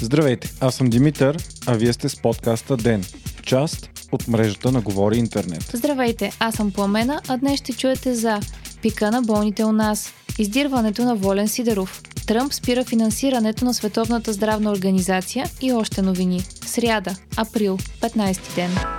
Здравейте, аз съм Димитър, а вие сте с подкаста ДЕН, част от мрежата на Говори Интернет. Здравейте, аз съм Пламена, а днес ще чуете за пика на болните у нас, издирването на Волен Сидеров, Тръмп спира финансирането на Световната здравна организация и още новини. Сряда, април, 15 ден.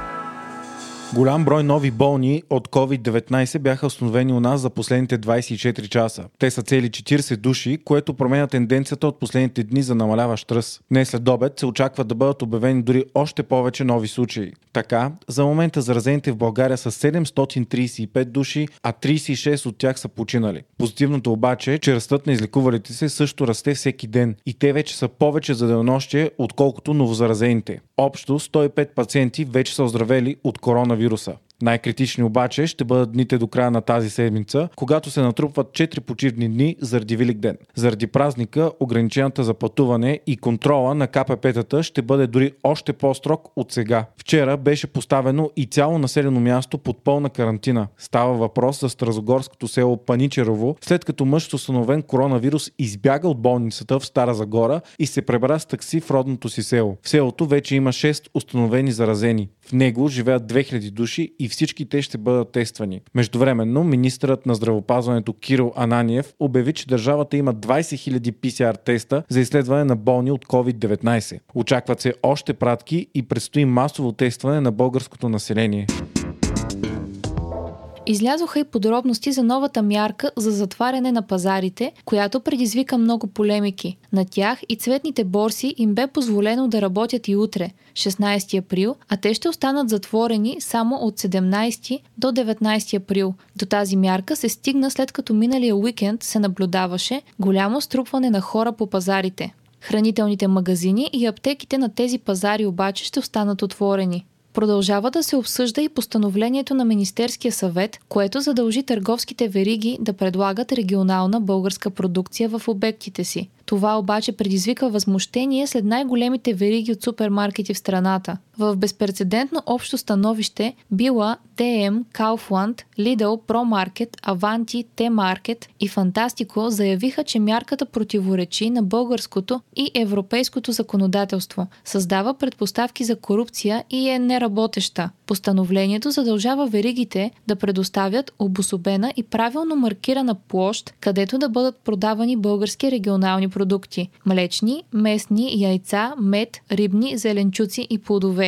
Голям брой нови болни от COVID-19 бяха установени у нас за последните 24 часа. Те са цели 40 души, което променя тенденцията от последните дни за намаляващ ръст. Днес след обед се очаква да бъдат обявени дори още повече нови случаи. Така, за момента заразените в България са 735 души, а 36 от тях са починали. Позитивното обаче е, че ръстът на излекувалите се също расте всеки ден и те вече са повече за денонощие, отколкото новозаразените. Общо 105 пациенти вече са оздравели от كورونا فيروسا Най-критични обаче ще бъдат дните до края на тази седмица, когато се натрупват 4 почивни дни заради Велик ден. Заради празника, ограниченията за пътуване и контрола на КПП-тата ще бъде дори още по-строг от сега. Вчера беше поставено и цяло населено място под пълна карантина. Става въпрос за Стразогорското село Паничерово, след като мъж с установен коронавирус избяга от болницата в Стара Загора и се пребра с такси в родното си село. В селото вече има 6 установени заразени. В него живеят 2000 души и всички те ще бъдат тествани. Междувременно, министърът на здравопазването Кирил Ананиев обяви, че държавата има 20 000 PCR теста за изследване на болни от COVID-19. Очакват се още пратки и предстои масово тестване на българското население. Излязоха и подробности за новата мярка за затваряне на пазарите, която предизвика много полемики. На тях и цветните борси им бе позволено да работят и утре, 16 април, а те ще останат затворени само от 17 до 19 април. До тази мярка се стигна след като миналия уикенд се наблюдаваше голямо струпване на хора по пазарите. Хранителните магазини и аптеките на тези пазари обаче ще останат отворени. Продължава да се обсъжда и постановлението на Министерския съвет, което задължи търговските вериги да предлагат регионална българска продукция в обектите си. Това обаче предизвика възмущение след най-големите вериги от супермаркети в страната. В безпредседентно общо становище Била, ДМ, Kaufland, Lidl, ProMarket, Avanti, T-Market и Фантастико заявиха, че мярката противоречи на българското и европейското законодателство, създава предпоставки за корупция и е неработеща. Постановлението задължава веригите да предоставят обособена и правилно маркирана площ, където да бъдат продавани български регионални продукти – млечни, местни, яйца, мед, рибни, зеленчуци и плодове.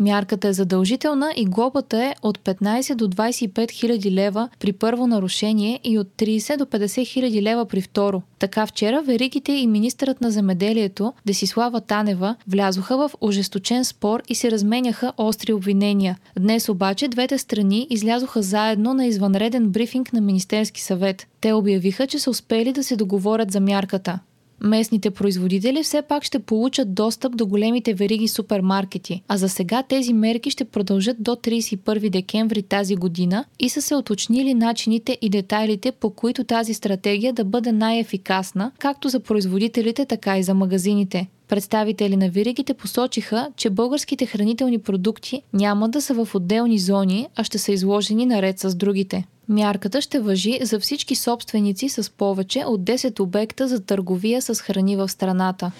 Мярката е задължителна и глобата е от 15 до 25 хиляди лева при първо нарушение и от 30 до 50 хиляди лева при второ. Така вчера веригите и министърът на земеделието Десислава Танева влязоха в ожесточен спор и се разменяха остри обвинения. Днес обаче двете страни излязоха заедно на извънреден брифинг на Министерски съвет. Те обявиха, че са успели да се договорят за мярката местните производители все пак ще получат достъп до големите вериги супермаркети, а за сега тези мерки ще продължат до 31 декември тази година и са се уточнили начините и детайлите, по които тази стратегия да бъде най-ефикасна, както за производителите, така и за магазините. Представители на виригите посочиха, че българските хранителни продукти няма да са в отделни зони, а ще са изложени наред с другите. Мярката ще въжи за всички собственици с повече от 10 обекта за търговия с храни в страната.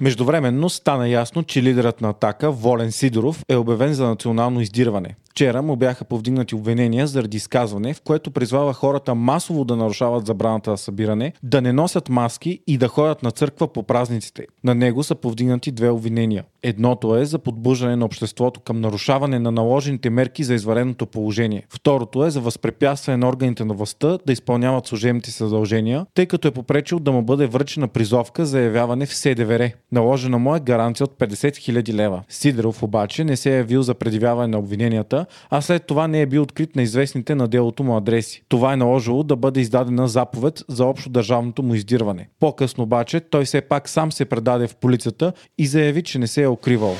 Междувременно стана ясно, че лидерът на атака, Волен Сидоров, е обявен за национално издирване. Вчера му бяха повдигнати обвинения заради изказване, в което призвава хората масово да нарушават забраната за събиране, да не носят маски и да ходят на църква по празниците. На него са повдигнати две обвинения. Едното е за подбуждане на обществото към нарушаване на наложените мерки за извареното положение. Второто е за възпрепятстване на органите на властта да изпълняват служебните задължения, тъй като е попречил да му бъде връчена призовка за явяване в СДВР. Наложена му е гаранция от 50 000 лева. Сидеров обаче не се е явил за предявяване на обвиненията, а след това не е бил открит на известните на делото му адреси. Това е наложило да бъде издадена заповед за общо държавното му издирване. По-късно обаче той все пак сам се предаде в полицията и заяви, че не се е укривал.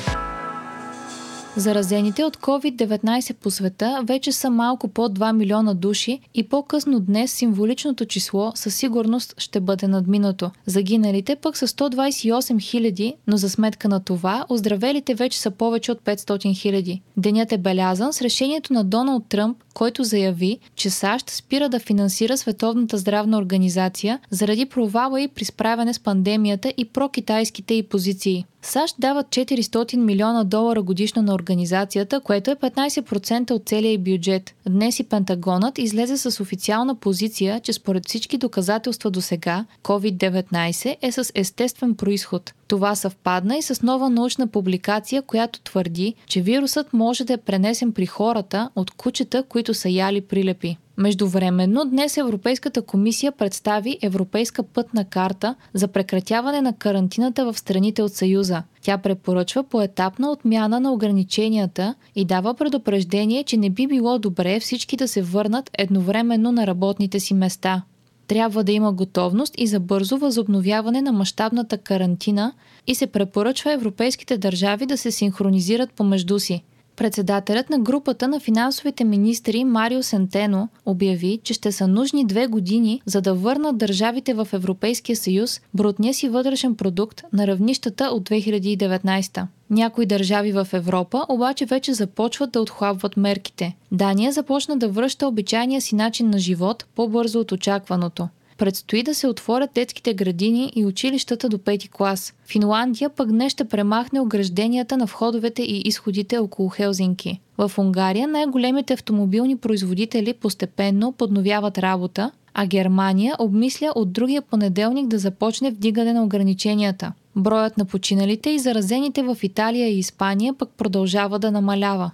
Заразените от COVID-19 по света вече са малко под 2 милиона души и по-късно днес символичното число със сигурност ще бъде надминато. Загиналите пък са 128 хиляди, но за сметка на това оздравелите вече са повече от 500 хиляди. Денят е белязан с решението на Доналд Тръмп, който заяви, че САЩ спира да финансира Световната здравна организация заради провала и при справяне с пандемията и прокитайските и позиции. САЩ дават 400 милиона долара годишно на организацията, което е 15% от целия бюджет. Днес и Пентагонът излезе с официална позиция, че според всички доказателства до сега, COVID-19 е с естествен происход. Това съвпадна и с нова научна публикация, която твърди, че вирусът може да е пренесен при хората от кучета, които са яли прилепи. Междувременно днес Европейската комисия представи Европейска пътна карта за прекратяване на карантината в страните от Съюза. Тя препоръчва поетапна отмяна на ограниченията и дава предупреждение, че не би било добре всички да се върнат едновременно на работните си места. Трябва да има готовност и за бързо възобновяване на мащабната карантина и се препоръчва европейските държави да се синхронизират помежду си. Председателят на групата на финансовите министри Марио Сентено обяви, че ще са нужни две години, за да върнат държавите в Европейския съюз брутния си вътрешен продукт на равнищата от 2019. Някои държави в Европа обаче вече започват да отхлабват мерките. Дания започна да връща обичайния си начин на живот по-бързо от очакваното. Предстои да се отворят детските градини и училищата до пети клас. Финландия пък днес ще премахне огражденията на входовете и изходите около Хелзинки. В Унгария най-големите автомобилни производители постепенно подновяват работа, а Германия обмисля от другия понеделник да започне вдигане на ограниченията. Броят на починалите и заразените в Италия и Испания пък продължава да намалява.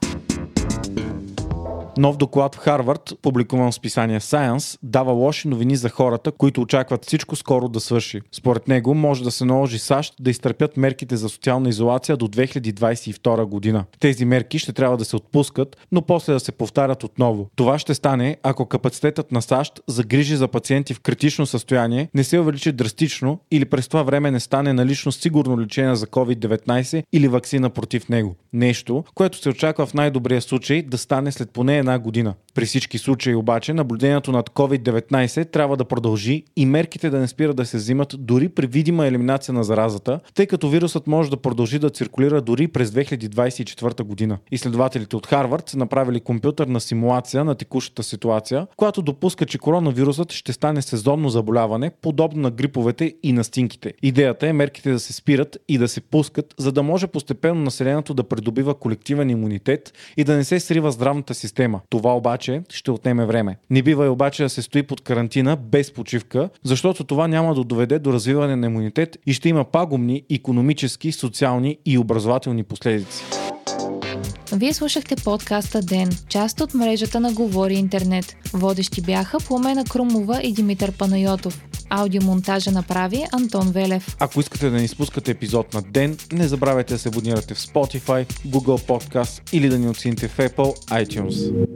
Нов доклад в Харвард, публикуван в списание Science, дава лоши новини за хората, които очакват всичко скоро да свърши. Според него може да се наложи САЩ да изтърпят мерките за социална изолация до 2022 година. Тези мерки ще трябва да се отпускат, но после да се повтарят отново. Това ще стане, ако капацитетът на САЩ за грижи за пациенти в критично състояние не се увеличи драстично или през това време не стане налично сигурно лечение за COVID-19 или вакцина против него. Нещо, което се очаква в най-добрия случай да стане след поне една година. При всички случаи обаче наблюдението над COVID-19 трябва да продължи и мерките да не спират да се взимат дори при видима елиминация на заразата, тъй като вирусът може да продължи да циркулира дори през 2024 година. Изследователите от Харвард са направили компютърна симулация на текущата ситуация, която допуска, че коронавирусът ще стане сезонно заболяване, подобно на гриповете и настинките. Идеята е мерките да се спират и да се пускат, за да може постепенно населението да придобива колективен имунитет и да не се срива здравната система. Това обаче ще отнеме време. Не бива и обаче да се стои под карантина без почивка, защото това няма да доведе до развиване на имунитет и ще има пагубни економически, социални и образователни последици. Вие слушахте подкаста Ден, част от мрежата на Говори Интернет. Водещи бяха Пламена Крумова и Димитър Панайотов. Аудиомонтажа направи Антон Велев. Ако искате да ни спускате епизод на ден, не забравяйте да се абонирате в Spotify, Google Podcast или да ни оцените в Apple iTunes.